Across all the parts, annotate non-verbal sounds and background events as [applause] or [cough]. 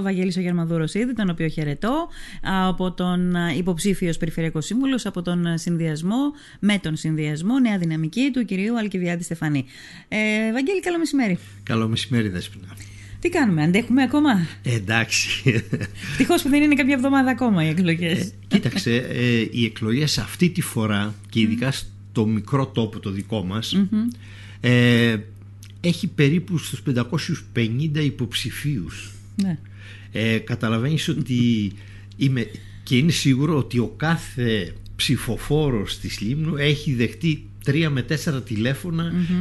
Ο Βαγγέλης ο Γερμαδούρος ήδη, τον οποίο χαιρετώ, από τον υποψήφιος Περιφερειακός Σύμβουλος, από τον συνδυασμό, με τον συνδυασμό, νέα δυναμική του κυρίου Αλκιβιάδη Στεφανή. Ε, Βαγγέλη, καλό μεσημέρι. Καλό μεσημέρι, Δέσποινα. Τι κάνουμε, αντέχουμε ακόμα; Ε, εντάξει. Ευτυχώς που δεν είναι κάποια εβδομάδα ακόμα οι εκλογές. Ε, κοίταξε, ε, οι εκλογές αυτή τη φορά και ειδικά στο μικρό τόπο το δικό μας, ε, έχει περίπου στους 550 υποψηφίους. Ναι ε, καταλαβαίνεις ότι είμαι και είναι σίγουρο ότι ο κάθε ψηφοφόρος της Λίμνου έχει δεχτεί τρία με τέσσερα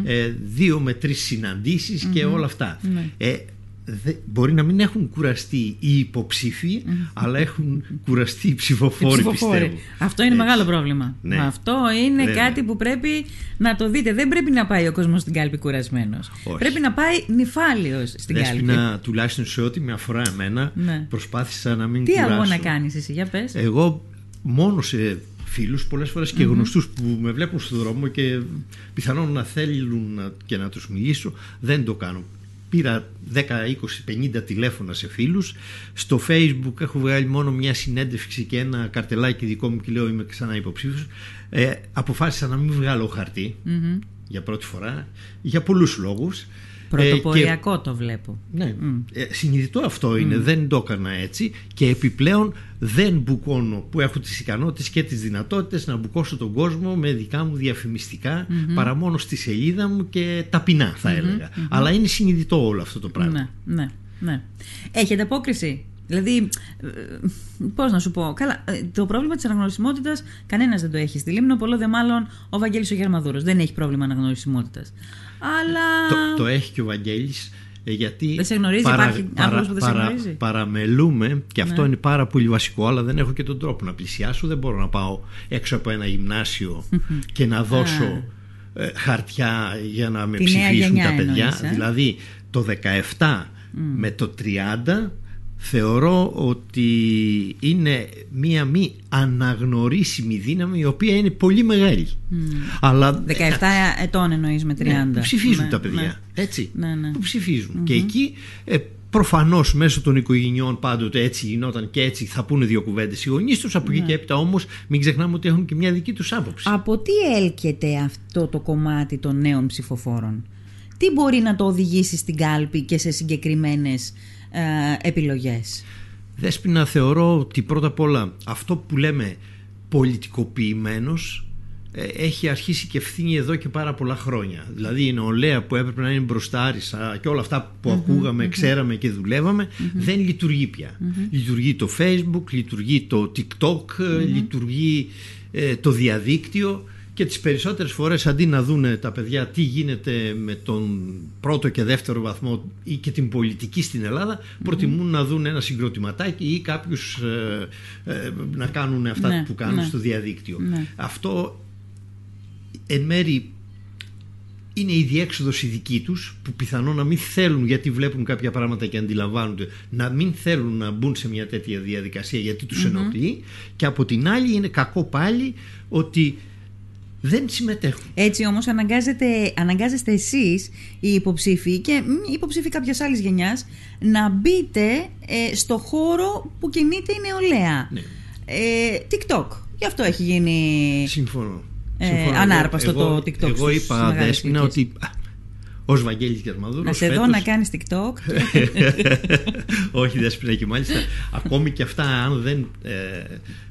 ε, δύο με τρεις συναντησεις και όλα αυτά. Ναι. Ε, μπορεί να μην έχουν κουραστεί οι υποψήφοι, αλλά έχουν κουραστεί οι ψηφοφόροι, πιστεύω. Αυτό είναι μεγάλο πρόβλημα. Ναι. Αυτό είναι κάτι που πρέπει να το δείτε. Δεν πρέπει να πάει ο κόσμος στην κάλπη κουρασμένος. Πρέπει να πάει νυφάλιος στην κάλπη. να τουλάχιστον σε ό,τι με αφορά εμένα, ναι. προσπάθησα να μην Τι κουράσω. Τι αγώνα κάνεις εσύ, για πες. Εγώ μόνο σε φίλους πολλές φορές και γνωστούς που με βλέπουν στον δρόμο και πιθανόν να θέλουν και να τους μιλήσω δεν το κάνω πήρα 10, 20, 50 τηλέφωνα σε φίλους. Στο facebook έχω βγάλει μόνο μια συνέντευξη και ένα καρτελάκι δικό μου και λέω είμαι ξανά υποψήφιος. Ε, αποφάσισα να μην βγάλω για πρώτη φορά για πολλούς λόγους Πρωτοποριακό ε, το βλέπω. Ναι, ε, συνειδητό αυτό είναι, δεν το έκανα έτσι και επιπλέον δεν μπουκώνω που έχω τις ικανότητες και τις δυνατότητες να μπουκώσω τον κόσμο με δικά μου διαφημιστικά παρά μόνο στη σελίδα μου και ταπεινά θα έλεγα. Αλλά είναι συνειδητό όλο αυτό το πράγμα. Ναι, ναι, ναι. Έχετε απόκριση; Δηλαδή, ε, πώς να σου πω. Καλά, ε, το πρόβλημα της αναγνωρισιμότητας κανένας δεν το έχει στη Λίμνο. Πολλό δε μάλλον ο Βαγγέλης ο Γερμαδούρος. Δεν έχει πρόβλημα αναγνωρισιμότητας. Αλλά. Το, το έχει και ο Βαγγέλης ε, γιατί δεν σε γνωρίζει, παρα, υπάρχει παρα, που δεν σε γνωρίζει. Παραμελούμε και αυτό ναι. είναι πάρα πολύ βασικό, αλλά δεν έχω και τον τρόπο να πλησιάσω. Δεν μπορώ να πάω έξω από ένα γυμνάσιο [laughs] και να δώσω χαρτιά για να με ψηφίσουν τα παιδιά. Δηλαδή το 17 με το 30 θεωρώ ότι είναι μία μη αναγνωρίσιμη δύναμη η οποία είναι πολύ μεγάλη. Mm. Αλλά, 17 ετών εννοείς με 30. Ναι, που ψηφίζουν ναι, τα παιδιά, ναι. έτσι, ναι, ναι. που ψηφίζουν. Και εκεί ε, προφανώς μέσω των οικογενειών πάντοτε έτσι γινόταν και έτσι θα πούνε δύο κουβέντες οι γονείς τους, από εκεί και έπειτα όμως μην ξεχνάμε ότι έχουν και μια δική τους άποψη. Από τι έλκεται αυτό το κομμάτι των νέων ψηφοφόρων; Τι μπορεί να το οδηγήσει στην κάλπη και σε συγκεκριμένες ε, επιλογές. Δέσποινα θεωρώ ότι πρώτα απ' όλα αυτό που λέμε πολιτικοποιημένος ε, έχει αρχίσει και ευθύνει εδώ και πάρα πολλά χρόνια. Δηλαδή η νεολαία που έπρεπε να είναι μπροστάρισα και όλα αυτά που ακούγαμε, ξέραμε και δουλεύαμε δεν λειτουργεί πια. Λειτουργεί το facebook, λειτουργεί το tiktok, λειτουργεί ε, το διαδίκτυο και τις περισσότερες φορές αντί να δούνε τα παιδιά τι γίνεται με τον πρώτο και δεύτερο βαθμό ή και την πολιτική στην Ελλάδα προτιμούν να δουν ένα συγκροτηματάκι ή κάποιους ε, ε, να κάνουν αυτά ναι, που κάνουν ναι. στο διαδίκτυο. Ναι. Αυτό εν μέρη είναι η διέξοδος η δική τους που πιθανόν να μην θέλουν γιατί βλέπουν κάποια πράγματα και αντιλαμβάνονται να μην θέλουν να μπουν σε μια τέτοια διαδικασία γιατί τους ενοχλεί και από την άλλη είναι κακό πάλι ότι δεν συμμετέχουν. Έτσι όμως αναγκάζετε, αναγκάζεστε εσείς οι υποψήφοι και οι υποψήφοι κάποιας άλλης γενιάς να μπείτε ε, στο χώρο που κινείται η νεολαία. Ναι. Ε, TikTok. Γι' αυτό έχει γίνει Συμφωνώ. Ε, ανάρπαστο το TikTok. Εγώ είπα δέσποινα ότι Ω Βαγγέλης Γερμαδούρος Να σε δω να κάνεις TikTok [laughs] Όχι Δέσποινα και μάλιστα Ακόμη και αυτά αν δεν ε,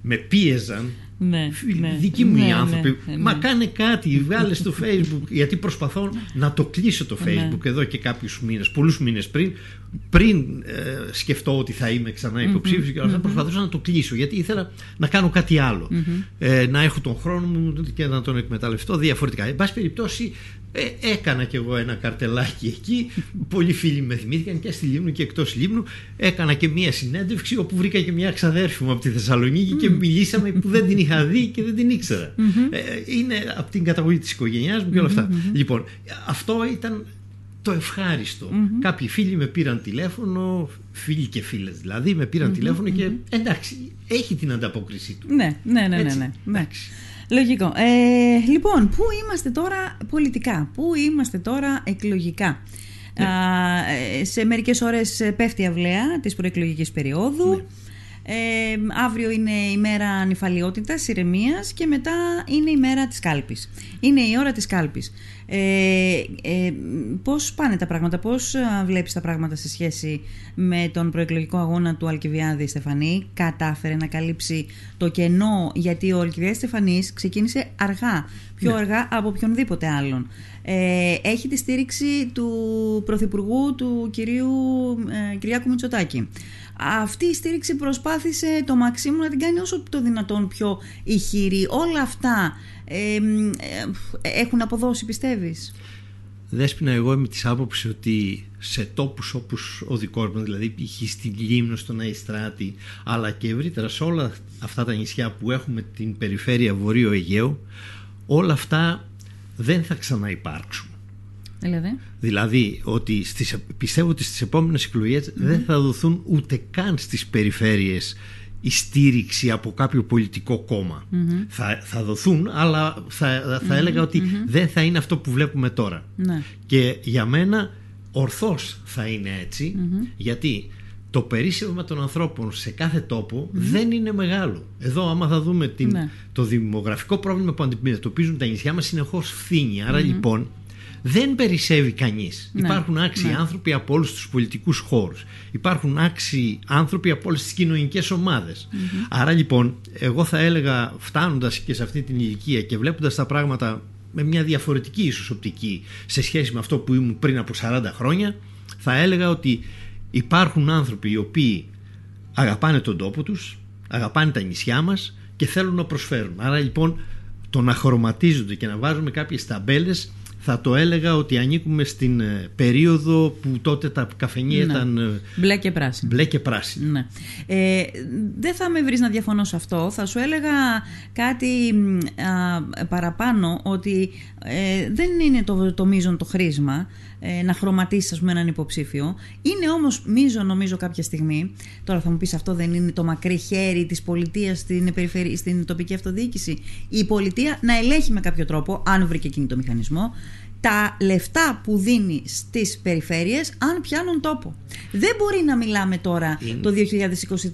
με πίεζαν ναι, ναι, δικοί μου ναι, οι άνθρωποι. Ναι, Μα κάνε κάτι, βγάλε στο Facebook. Γιατί προσπαθώ να το κλείσω το Facebook εδώ και κάποιους μήνες, πολλούς μήνες πριν, πριν ε, σκεφτώ ότι θα είμαι ξανά υποψήφιος και όλα αυτά. Προσπαθούσα να το κλείσω γιατί ήθελα να κάνω κάτι Ε, να έχω τον χρόνο μου και να τον εκμεταλλευτώ διαφορετικά. Εν πάση περιπτώσει, ε, έκανα κι εγώ ένα καρτελάκι εκεί. Πολλοί φίλοι με θυμήθηκαν και στη Λίμνου και εκτός Λίμνου. Έκανα και μία συνέντευξη όπου βρήκα και μια ξαδέρφη μου από τη Θεσσαλονίκη και μιλήσαμε που δεν την είχα δει και δεν την ήξερα. Ε, είναι από την καταγωγή της οικογένειά μου και όλα αυτά. Λοιπόν, αυτό ήταν το ευχαριστο Κάποιοι φίλοι με πήραν τηλέφωνο, φίλοι και φίλες δηλαδή, με πήραν τηλέφωνο και εντάξει, έχει την ανταπόκρισή του. Ναι, ναι, ναι. ναι, ναι. ναι. Λογικό. Ε, λοιπόν, πού είμαστε τώρα πολιτικά, πού είμαστε τώρα εκλογικά; Ναι. σε μερικές ώρες πέφτει η αυλαία της προεκλογικής περίοδου. Ναι. Ε, αύριο είναι η μέρα ανυφαλιότητας, ηρεμίας και μετά είναι η μέρα της κάλπης. Είναι η ώρα της κάλπης. Ε, ε, πώς πάνε τα πράγματα, πώς βλέπεις τα πράγματα σε σχέση με τον προεκλογικό αγώνα του Αλκιβιάδη Στεφανή; Κατάφερε να καλύψει το κενό γιατί ο Αλκιβιάδης Στεφανής ξεκίνησε αργά, πιο ναι. αργά από οποιονδήποτε άλλον. Ε, έχει τη στήριξη του Πρωθυπουργού του κυρίου ε, Κυριάκου Μητσοτάκη αυτή η στήριξη προσπάθησε το Μαξίμου να την κάνει όσο το δυνατόν πιο ηχηρή. Όλα αυτά ε, έχουν αποδώσει πιστεύεις; Δέσποινα εγώ είμαι της άποψης ότι σε τόπους όπως ο δικός μας, δηλαδή π.χ. στην Λίμνο, στον Αϊστράτη, αλλά και ευρύτερα σε όλα αυτά τα νησιά που έχουμε την περιφέρεια Βορείου Αιγαίου, όλα αυτά δεν θα ξαναυπάρξουν. Δηλαδή, δηλαδή ότι στις, πιστεύω ότι στις επόμενες δεν θα δοθούν ούτε καν στις περιφέρειες η στήριξη από κάποιο πολιτικό Θα, θα δοθούν, αλλά θα, θα έλεγα ότι δεν θα είναι αυτό που βλέπουμε τώρα. Ναι. Και για μένα ορθώς θα είναι γιατί το περίσσευμα των ανθρώπων σε κάθε τόπο δεν είναι μεγάλο. Εδώ άμα θα δούμε την, ναι. το δημογραφικό πρόβλημα που αντιμετωπίζουν τα νησιά μας συνεχώς φθήνει. λοιπόν δεν περισσεύει κανείς. Ναι, Υπάρχουν άξιοι ναι. άνθρωποι από όλους τους πολιτικούς χώρους. Υπάρχουν άξιοι άνθρωποι από όλες τις κοινωνικές Άρα λοιπόν, εγώ θα έλεγα, φτάνοντας και σε αυτή την ηλικία και βλέποντας τα πράγματα με μια διαφορετική ίσως οπτική σε σχέση με αυτό που ήμουν πριν από 40 χρόνια, θα έλεγα ότι υπάρχουν άνθρωποι οι οποίοι αγαπάνε τον τόπο τους, αγαπάνε τα νησιά μας και θέλουν να προσφέρουν. Άρα λοιπόν το να χρωματίζονται και να βάζουμε κάποιες ταμπέλες θα το έλεγα ότι ανήκουμε στην ε, περίοδο που τότε τα καφενεία ναι. ήταν ε, μπλε και πράσινο. Μπλε και πράσινο. Ναι. Ε, δεν θα με βρεις να διαφωνώ σε αυτό. Θα σου έλεγα κάτι παραπάνω ότι ε, δεν είναι το, το μείζον το χρήσμα ε, να χρωματίσεις πούμε, έναν υποψήφιο. Είναι όμως μείζον νομίζω κάποια στιγμή. Τώρα θα μου πεις αυτό δεν είναι το μακρύ χέρι της πολιτείας στην, στην τοπική αυτοδιοίκηση. Η πολιτεία να ελέγχει με κάποιο τρόπο, αν βρει και εκείνη το μηχανισμό, τα λεφτά που δίνει στις περιφέρειες αν πιάνουν τόπο. Δεν μπορεί να μιλάμε τώρα το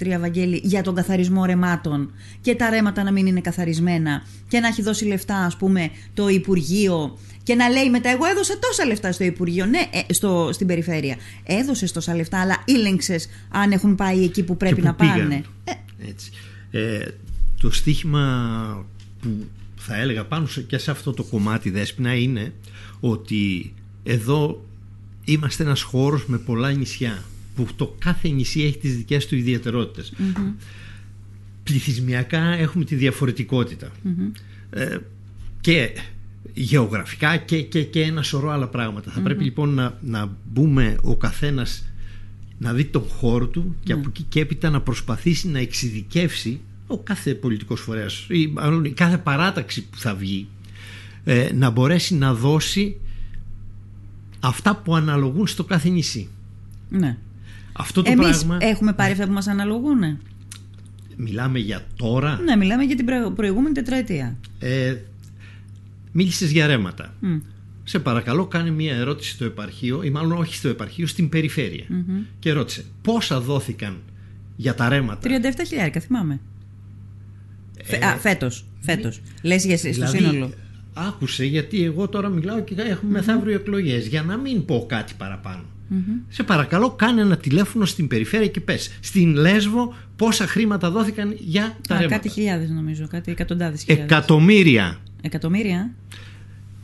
2023 Βαγγέλη για τον καθαρισμό ρεμάτων και τα ρέματα να μην είναι καθαρισμένα και να έχει δώσει λεφτά ας πούμε το Υπουργείο και να λέει μετά εγώ έδωσα τόσα λεφτά στο Υπουργείο, ναι, ε, στο, στην περιφέρεια. Έδωσες τόσα λεφτά αλλά ήλεγξες αν έχουν πάει εκεί που πρέπει να πάνε. Ε. Έτσι. Ε, το στίχημα που θα έλεγα πάνω και σε αυτό το κομμάτι δέσποινα είναι ότι εδώ είμαστε ένας χώρος με πολλά νησιά που το κάθε νησί έχει τις δικές του ιδιαιτερότητες. Πληθυσμιακά έχουμε τη διαφορετικοτητα ε, και γεωγραφικά και, και, και ένα σωρό άλλα Θα πρέπει λοιπόν να, να μπούμε ο καθένας να δει τον χώρο του και από εκεί και έπειτα να προσπαθήσει να εξειδικεύσει ο κάθε πολιτικός φορέας ή η κάθε παράταξη που θα βγει ε, να μπορέσει να δώσει αυτά που αναλογούν στο κάθε νησί. Ναι. Αυτό το Εμείς πράγμα... έχουμε πάρει αυτά που μας αναλογούν. Μιλάμε για τώρα; Ναι, μιλάμε για την προηγούμενη τετραετία. Ε, μίλησες για ρέματα. Σε παρακαλώ κάνει μια ερώτηση στο επαρχείο ή μάλλον όχι στο επαρχείο, στην περιφερεια Και ρώτησε πόσα δόθηκαν για τα ρέματα; 37.000 θυμάμαι. Ε, α, φέτος. φέτος. Λες για στο δηλαδή, σύνολο. Άκουσε γιατί εγώ τώρα μιλάω και έχουμε mm-hmm. μεθαύριο εκλογές. Για να μην πω κάτι Σε παρακαλώ κάνε ένα τηλέφωνο στην περιφέρεια και πες στην Λέσβο πόσα χρήματα δόθηκαν για τα ρέματα. Κάτι χιλιάδες νομίζω, κάτι εκατοντάδες χιλιάδες. Εκατομμύρια. Εκατομμύρια.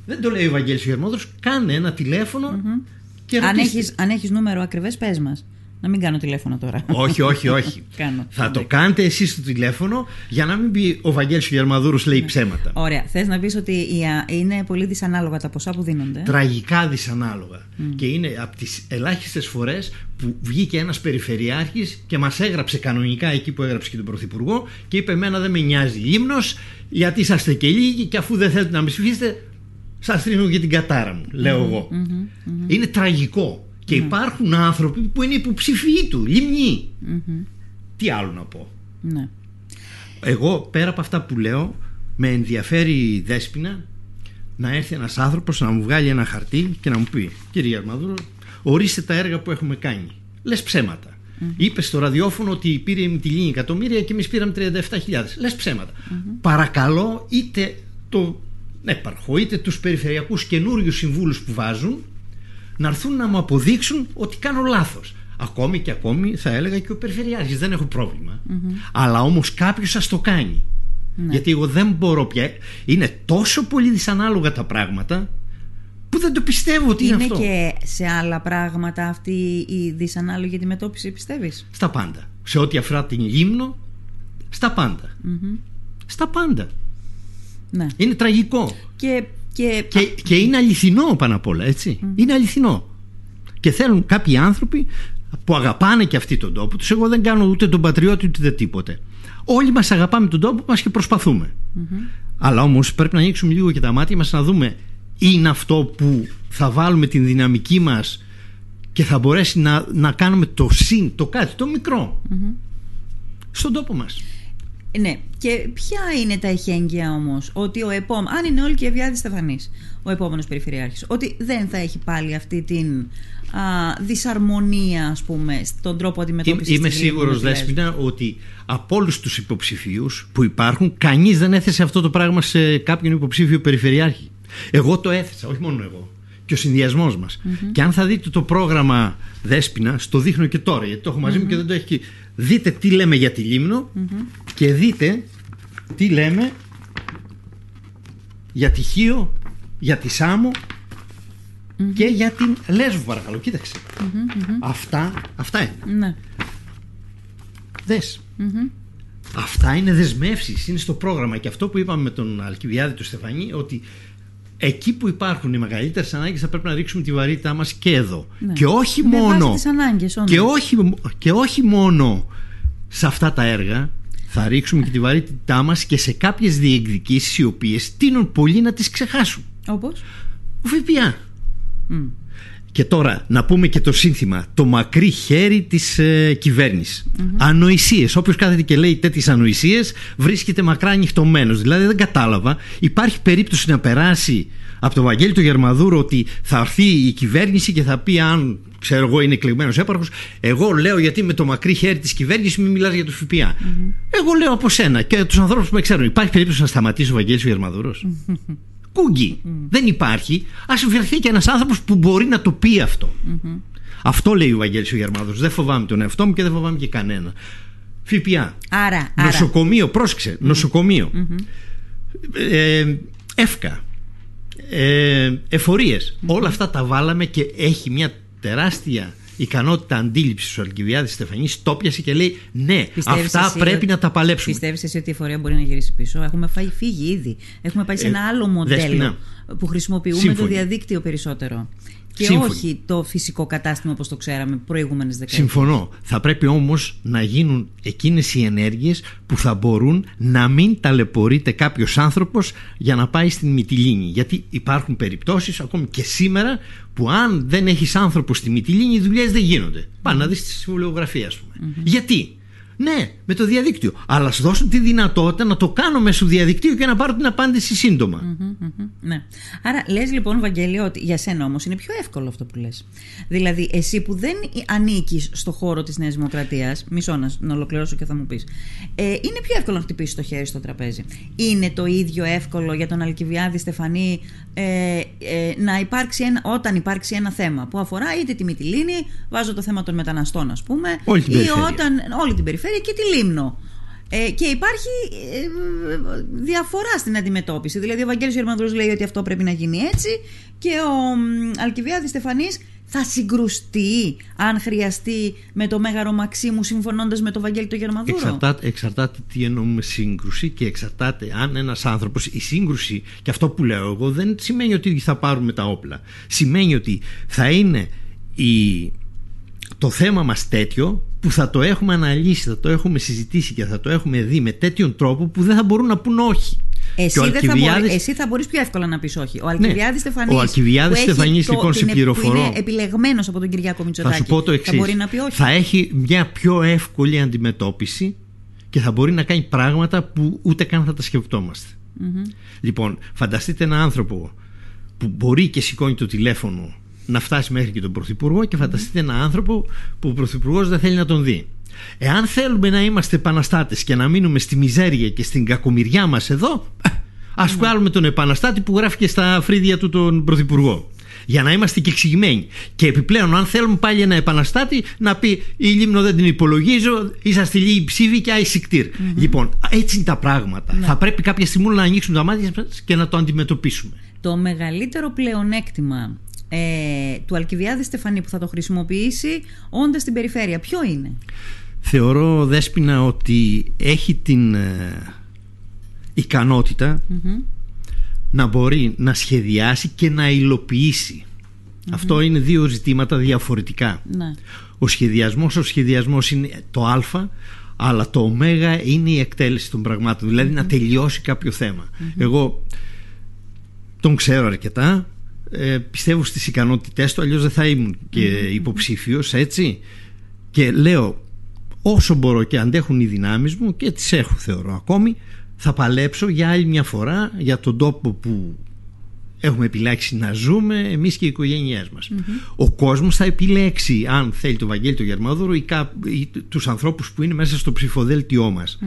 Δεν το λέει ο Βαγγέλης Γερμόδρος, κάνε ένα τηλέφωνο mm-hmm. και αν έχεις, αν έχεις νούμερο ακριβές πες μας. Να μην κάνω τηλέφωνο τώρα. Όχι, όχι, όχι. [laughs] Θα το κάνετε εσείς το τηλέφωνο για να μην πει ο Βαγγέλης Γερμαδούρου λέει ναι. ψέματα. Ωραία. Θες να πεις ότι είναι πολύ δυσανάλογα τα ποσά που δίνονται; Τραγικά δυσανάλογα. Και είναι από τις ελάχιστες φορές που βγήκε ένας περιφερειάρχης και μας έγραψε κανονικά εκεί που έγραψε και τον Πρωθυπουργό και είπε: Εμένα δεν με νοιάζει λίμνο γιατί είσαστε και λίγοι και αφού δεν θέλετε να με ψηφίσετε, σας τρίνω και την κατάρα μου, λέω εγώ. Είναι τραγικό. Και ναι. υπάρχουν άνθρωποι που είναι υποψηφοί του, λιμνοι Τι άλλο να πω. Ναι. Εγώ πέρα από αυτά που λέω, με ενδιαφέρει η Δέσποινα να έρθει ένας άνθρωπος να μου βγάλει ένα χαρτί και να μου πει «Κύριε Αρμαδούρο, ορίστε τα έργα που έχουμε κάνει. Λες ψέματα. Είπες στο ραδιόφωνο ότι πήρε η Μυτιλίνη εκατομμύρια και εμείς πήραμε 37.000. Λες ψέματα. Παρακαλώ είτε το έπαρχο είτε τους περιφερειακούς καινούριους συμβούλους που βάζουν να έρθουν να μου αποδείξουν ότι κάνω λάθος. Ακόμη και ακόμη θα έλεγα και ο Περιφερειάρχης δεν έχω Αλλά όμως κάποιος σας το κάνει. Ναι. Γιατί εγώ δεν μπορώ πια. Είναι τόσο πολύ δυσανάλογα τα πράγματα Που δεν το πιστεύω ότι είναι, είναι αυτό. Είναι και σε άλλα πράγματα αυτή η δυσανάλογη αντιμετώπιση πιστεύεις; Στα πάντα. Σε ό,τι αφορά την γύμνο Στα παντα Στα πάντα. Ναι. Είναι τραγικό. Και, και... Και, και είναι αληθινό πάνω απ' όλα Είναι αληθινό. Και θέλουν κάποιοι άνθρωποι που αγαπάνε και αυτοί τον τόπο τους. Εγώ δεν κάνω ούτε τον πατριώτη ούτε τίποτε. Όλοι μας αγαπάμε τον τόπο μας και προσπαθούμε. Αλλά όμως πρέπει να ανοίξουμε λίγο και τα μάτια μας να δούμε είναι αυτό που θα βάλουμε την δυναμική μας και θα μπορέσει να, να κάνουμε το συν, το κάτι, το μικρο στον τόπο μας ναι, και ποια είναι τα εχέγγυα όμως, ότι ο επόμενο, αν είναι όλοι και Ευγιάδη Στεφανή, ο επόμενος Περιφερειάρχης, ότι δεν θα έχει πάλι αυτή την α, δυσαρμονία, ας πούμε, στον τρόπο αντιμετώπισης Είμαι σίγουρος, Δέσπινα, ότι από όλους τους υποψηφίους που υπάρχουν, κανείς δεν έθεσε αυτό το πράγμα σε κάποιον υποψήφιο Περιφερειάρχη. Εγώ το έθεσα, όχι μόνο εγώ. Και ο συνδυασμός μας. Και αν θα δείτε το πρόγραμμα Δέσπινα, στο δείχνω και τώρα, γιατί το έχω μαζί μου και δεν το έχει δείτε τι λέμε για τη λιμνο και δείτε τι λέμε για τη Χίο, για τη Σάμο και για την Λέσβο παρακαλώ, Αυτά, αυτά είναι. Ναι. Δες. Αυτά είναι δεσμεύσεις, είναι στο πρόγραμμα. Και αυτό που είπαμε με τον Αλκιβιάδη του Στεφανή ότι εκεί που υπάρχουν οι μεγαλύτερες ανάγκες θα πρέπει να ρίξουμε τη βαρύτητά μας και εδώ. Ναι. Και όχι μόνο. και, όχι, και όχι μόνο σε αυτά τα έργα θα ρίξουμε και τη βαρύτητά μας και σε κάποιες διεκδικήσεις οι οποίες τείνουν πολύ να τις ξεχάσουν. Όπως; Ο ΦΠΑ. Και τώρα να πούμε και το σύνθημα Το μακρύ χέρι της ε, κυβέρνησης mm-hmm. Ανοησίες Όποιος κάθεται και λέει τέτοιες ανοησίες Βρίσκεται μακρά ανοιχτωμένος. Δηλαδή δεν κατάλαβα Υπάρχει περίπτωση να περάσει από το Βαγγέλη του Γερμαδούρο Ότι θα έρθει η κυβέρνηση και θα πει αν ξέρω εγώ είναι εκλεγμένος έπαρχος. Εγώ λέω γιατί με το μακρύ χέρι της κυβέρνησης μην μιλάς για το ΦΠΑ. Mm-hmm. Εγώ λέω από σένα και τους ανθρώπους που με ξέρουν. Υπάρχει περίπτωση να σταματήσει ο Βαγγέλης ο Γερμαδούρος; Mm-hmm. Κούγκι. Mm. Δεν υπάρχει. Α βρεθεί και ένας άνθρωπος που μπορεί να το πει αυτό. Mm-hmm. Αυτό λέει ο Βαγγέλης ο Γερμανός. Δεν φοβάμαι τον εαυτό μου και δεν φοβάμαι και κανένα. ΦΠΑ. Άρα, νοσοκομείο, πρόσεξε. Νοσοκομείο. Ε, εύκα. Ε, εφορίες. Όλα αυτά τα βάλαμε και έχει μια τεράστια ικανότητα αντίληψης ο Αλκιβιάδη Στεφανής το πιασε και λέει ναι, αυτά πρέπει να τα παλέψουμε. Πιστεύεις εσύ ότι η εφορία μπορεί να γυρίσει πίσω; Έχουμε φάει, φύγει ήδη. Έχουμε πάει σε ένα ε, άλλο μοντέλο που χρησιμοποιούμε το διαδίκτυο περισσότερο. Και όχι το φυσικό κατάστημα όπως το ξέραμε προηγούμενες δεκαετίες. Συμφωνώ. Θα πρέπει όμως να γίνουν εκείνες οι ενέργειες που θα μπορούν να μην ταλαιπωρείται κάποιος άνθρωπος για να πάει στην Μυτιλίνη. Γιατί υπάρχουν περιπτώσεις ακόμη και σήμερα που αν δεν έχεις άνθρωπο στη Μυτιλίνη οι δουλειές δεν γίνονται. Πάνε να δεις τη συμβολιογραφία ας πούμε. Γιατί; Ναι, με το διαδίκτυο. Αλλά σου δώσουν τη δυνατότητα να το κάνω μέσω διαδικτύου και να πάρω την απάντηση ναι. Άρα λες λοιπόν, Βαγγέλη, ότι για σένα όμως είναι πιο εύκολο αυτό που λες. Δηλαδή, εσύ που δεν ανήκεις στο χώρο της Νέας Δημοκρατίας, μισό να, να ολοκληρώσω και θα μου πεις, ε, είναι πιο εύκολο να χτυπήσεις το χέρι στο τραπέζι. Είναι το ίδιο εύκολο για τον Αλκιβιάδη Στεφανή ε, ε, να υπάρξει ένα, όταν υπάρξει ένα θέμα που αφορά είτε τη Μυτιλίνη, βάζω το θέμα των μεταναστών, ας πούμε, ή όταν όλη την περιφέρεια και τη Λίμνο. Ε, και υπάρχει ε, διαφορά στην αντιμετώπιση. Δηλαδή, ο Βαγγέλης Γερμανδρός λέει ότι αυτό πρέπει να γίνει έτσι και ο Αλκιβιάδης Στεφανής θα συγκρουστεί αν χρειαστεί με το Μέγαρο Μαξίμου συμφωνώντας με τον Βαγγέλη το Γερμανδούρο. Εξαρτάται, εξαρτάται τι εννοούμε σύγκρουση και εξαρτάται αν ένας άνθρωπος, η σύγκρουση και αυτό που λέω εγώ δεν σημαίνει ότι θα πάρουμε τα όπλα. Σημαίνει ότι θα είναι η, το θέμα μας τέτοιο που θα το έχουμε αναλύσει, θα το έχουμε συζητήσει και θα το έχουμε δει με τέτοιον τρόπο που δεν θα μπορούν να πούν όχι. Εσύ, Αλκιβιάδης... θα μπορεί, εσύ θα μπορείς πιο εύκολα να πεις όχι. Ο Αλκιβιάδης ναι. Στεφανής, ο Αλκιβιάδης Στεφανής λοιπόν σε πληροφορώ. Που είναι επιλεγμένος από τον Κυριάκο Μητσοτάκη. Θα σου πω το εξής. Θα μπορεί να πει όχι. Θα έχει μια πιο εύκολη αντιμετώπιση και θα μπορεί να κάνει πράγματα που ούτε καν θα τα σκεφτόμαστε. Mm-hmm. Λοιπόν, φανταστείτε έναν άνθρωπο που μπορεί και σηκώνει το τηλέφωνο να φτάσει μέχρι και τον Πρωθυπουργό και φανταστείτε έναν άνθρωπο που ο Πρωθυπουργός δεν θέλει να τον δει. Εάν θέλουμε να είμαστε επαναστάτες και να μείνουμε στη μιζέρια και στην κακομοιριά μας εδώ, ας ναι. βγάλουμε τον επαναστάτη που γράφει στα φρύδια του τον Πρωθυπουργό. Για να είμαστε και εξηγημένοι. Και επιπλέον, αν θέλουμε πάλι ένα επαναστάτη, να πει Η Λίμνο δεν την υπολογίζω, είσαστε λίγοι ψήφοι και αϊσικτήρ. Λοιπόν, έτσι είναι τα πράγματα. Ναι. Θα πρέπει κάποια στιγμή να ανοίξουν τα μάτια και να το αντιμετωπίσουμε. Το μεγαλύτερο πλεονέκτημα ε, του Αλκιβιάδη Στεφανή που θα το χρησιμοποιήσει όντας στην περιφέρεια, ποιο είναι; Θεωρώ Δέσποινα ότι έχει την ε, ικανοτητα να μπορεί να σχεδιάσει και να υλοποιησει Αυτό είναι δύο ζητήματα διαφορετικά. Ναι. Ο σχεδιασμός, ο σχεδιασμός είναι το α, αλλά το ω είναι η εκτέλεση των πραγμάτων, δηλαδή να τελειώσει κάποιο Εγώ τον ξέρω αρκετά, ε, πιστεύω στις ικανότητές του, αλλιώς δεν θα ήμουν και υποψήφιος, έτσι. Και λέω, όσο μπορώ και αντέχουν οι δυνάμεις μου και τις έχω θεωρώ ακόμη, θα παλέψω για άλλη μια φορά για τον τόπο που έχουμε επιλέξει να ζούμε εμείς και οι οικογένειές μας. Ο κόσμος θα επιλέξει αν θέλει το Βαγγέλη το Γερμανόδωρο ή, κά, ή τους ανθρώπους που είναι μέσα στο ψηφοδέλτιό μας.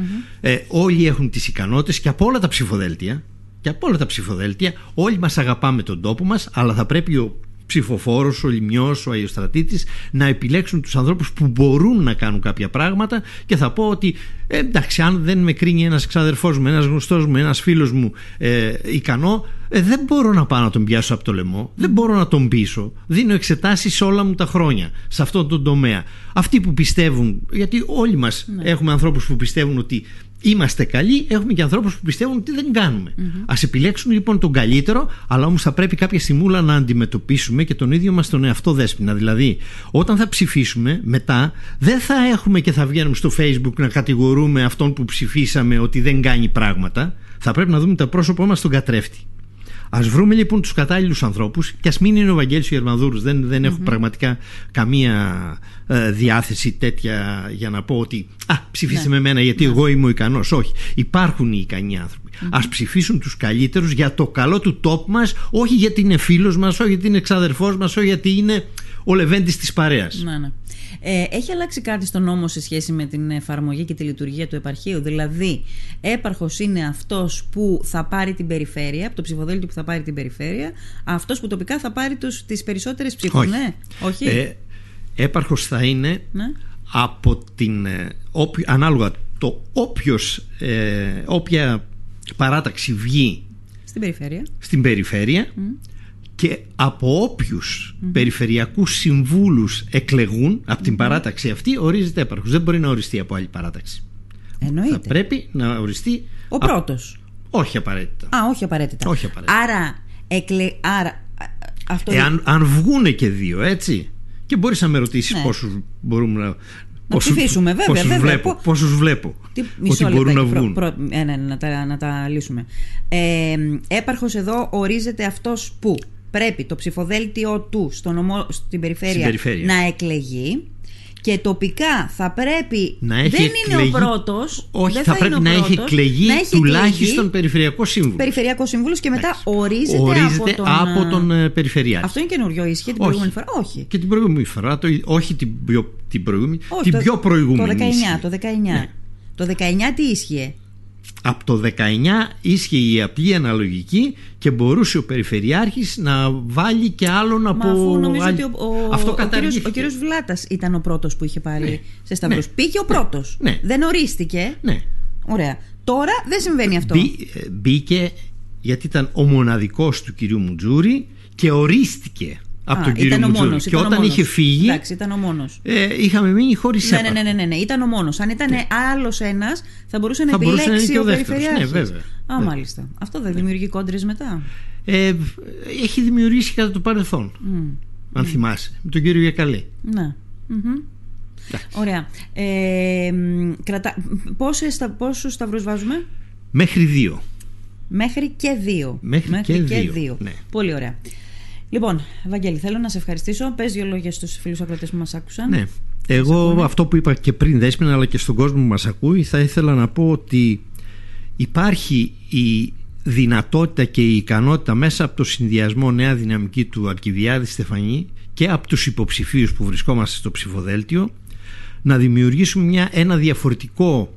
Ε, όλοι έχουν τις ικανότητες και από όλα τα ψηφοδέλτια και από όλα τα ψηφοδέλτια όλοι μας αγαπάμε τον τόπο μας αλλά θα πρέπει ο ψηφοφόρος, ο Λιμιός, ο Αϊοστρατήτη να επιλέξουν τους ανθρώπους που μπορούν να κάνουν κάποια πράγματα και θα πω ότι ε, εντάξει, αν δεν με κρίνει ένας ξαδερφός μου, ένας γνωστός μου, ένας φίλος μου ε, ικανό, ε, δεν μπορώ να πάω να τον πιάσω από το λαιμό, δεν μπορώ να τον πείσω. Δίνω εξετάσεις όλα μου τα χρόνια σε αυτόν τον τομέα. Αυτοί που πιστεύουν, γιατί όλοι μας ναι. έχουμε ανθρώπους που πιστεύουν ότι είμαστε καλοί, έχουμε και ανθρώπους που πιστεύουν ότι δεν κάνουμε. Mm-hmm. Α επιλέξουν λοιπόν τον καλύτερο, αλλά όμως θα πρέπει κάποια στιγμούλα να αντιμετωπίσουμε και τον ίδιο μας τον εαυτό δέσπινα. Δηλαδή, όταν θα ψηφίσουμε, μετά δεν θα έχουμε και θα βγαίνουμε στο Facebook να κατηγορούμε αυτόν που ψηφίσαμε ότι δεν κάνει πράγματα. Θα πρέπει να δούμε τα πρόσωπό μας στον κατρέφτη. Α βρούμε λοιπόν τους κατάλληλους ανθρώπους και ας μην είναι ο Βαγγέλης ο Γερμανδούρου. Δεν, δεν έχω πραγματικά καμία ε, διάθεση τέτοια για να πω ότι Α, ψηφίστε ναι. με μένα γιατί ναι. εγώ είμαι ο ικανός. Όχι. Υπάρχουν οι ικανοί άνθρωποι. Mm-hmm. Α ψηφίσουν τους καλύτερους για το καλό του τόπου μας, όχι γιατί είναι φίλος μας, όχι γιατί είναι εξαδερφό μας, όχι γιατί είναι ο Λεβέντης της παρέας. Ναι, ναι. Ε, έχει αλλάξει κάτι στον νόμο σε σχέση με την εφαρμογή και τη λειτουργία του επαρχείου; Δηλαδή, έπαρχος είναι αυτός που θα πάρει την περιφέρεια, από το ψηφοδέλτιο που θα πάρει την περιφέρεια, αυτός που τοπικά θα πάρει τις περισσότερες ψήφους. Όχι. Ναι, όχι. Ε, έπαρχος θα είναι ναι. από την. Ε, ανάλογα το όποιος, ε, όποια παράταξη βγει στην περιφέρεια, στην περιφέρεια και από όποιους mm. περιφερειακούς συμβούλους εκλεγούν από την παράταξη αυτή, ορίζεται έπαρχος. Δεν μπορεί να οριστεί από άλλη παράταξη. Εννοείται. Θα πρέπει να οριστεί. Ο πρώτος. Όχι απαραίτητα. Α, όχι απαραίτητα. Όχι απαραίτητα. Άρα, εκλε... Άρα αυτό Εάν αν βγούνε και δύο, έτσι. Και μπορείς να με ρωτήσεις ναι. πόσους μπορούμε να. Να ψηφίσουμε, βέβαια. Πόσους βέβαια. βλέπω, πόσους βλέπω Τι, ότι μπορούν να βγουν. Προ, προ, ε, ναι, ναι, να, τα, να τα λύσουμε. Ε, έπαρχος εδώ ορίζεται αυτός που; Πρέπει το ψηφοδέλτιο του στο νομό, στην, περιφέρεια, να εκλεγεί και τοπικά θα πρέπει. Να έχει δεν είναι ο πρώτος. Όχι, θα, θα πρέπει να έχει εκλεγεί τουλάχιστον περιφερειακός σύμβουλος. Περιφερειακός σύμβουλος και μετά ορίζεται, ορίζεται από τον, από τον ε, περιφερειάρχη. Αυτό είναι καινούριο. Ισχύει την προηγούμενη φορά; Όχι. Και την προηγούμενη φορά. Το, όχι την, πιο, την προηγούμενη. Όχι, την το, πιο προηγούμενη. Το 19. Το 19. Ναι. Το 19 τι ίσχυε; Από το 19 ίσχυε η απλή αναλογική και μπορούσε ο Περιφερειάρχης να βάλει και άλλον από... Μα αφού νομίζω ότι ο, ο, Αυτό ο, κύριος, ο κύριος Βλάτας ήταν ο πρώτος που είχε πάρει ναι. σε Σταυρούς. Ναι. Πήγε ο πρώτος. Ναι. Δεν ορίστηκε. Ναι. Ωραία. Τώρα δεν συμβαίνει αυτό. Μπή, ε, μπήκε γιατί ήταν ο μοναδικός του κυρίου Μουτζούρη και ορίστηκε από τον κύριο Μουτζούρη. Και όταν είχε φύγει. Εντάξει, ήταν ο μόνος. Ε, είχαμε μείνει χωρίς ναι, ναι, ναι, ναι, ναι, ναι, ήταν ο μόνος. Αν ήταν ναι. άλλος ένας, θα μπορούσε να θα επιλέξει μπορούσε να ο, ο Περιφερειάρχης. Ναι, βέβαια. Α, ναι. μάλιστα. Αυτό δεν δημιουργεί κόντρες μετά. Ε, έχει δημιουργήσει κατά το παρελθόν. Mm. Αν mm. θυμάσαι. Με τον κύριο Γιακαλή. Ναι. Mm-hmm. Ωραία. Ε, κρατά... Πόσους σταυρούς βάζουμε; Μέχρι δύο. Μέχρι και δύο. Μέχρι, Μέχρι και, και, δύο. δύο. Ναι. Πολύ ωραία. Λοιπόν, Βαγγέλη, θέλω να σε ευχαριστήσω. Πες δύο λόγια στους φίλους ακροτές που μας άκουσαν. Ναι. Εγώ αυτό που είπα και πριν Δέσποινα αλλά και στον κόσμο που μας ακούει θα ήθελα να πω ότι υπάρχει η δυνατότητα και η ικανότητα μέσα από το συνδυασμό νέα δυναμική του Αρκιβιάδη Στεφανή και από τους υποψηφίους που βρισκόμαστε στο ψηφοδέλτιο να δημιουργήσουμε μια, ένα διαφορετικό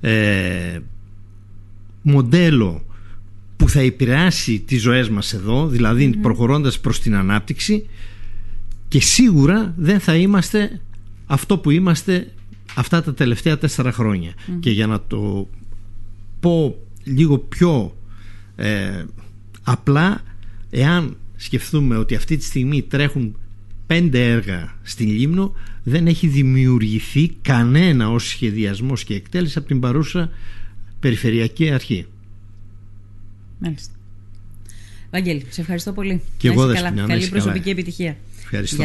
ε, μοντέλο που θα επηρεάσει τις ζωές μας εδώ δηλαδή προχωρώντας προς την ανάπτυξη και σίγουρα δεν θα είμαστε αυτό που είμαστε αυτά τα τελευταία τέσσερα και για να το πω λίγο πιο ε, απλά εάν σκεφτούμε ότι αυτή τη στιγμή τρέχουν πέντε έργα στην Λίμνο δεν έχει δημιουργηθεί κανένα ως σχεδιασμός και εκτέλεση από την παρούσα περιφερειακή αρχή. Μάλιστα. Βαγγέλη, σε ευχαριστώ πολύ. Και εγώ καλά. Καλή προσωπική επιτυχία. Ευχαριστώ.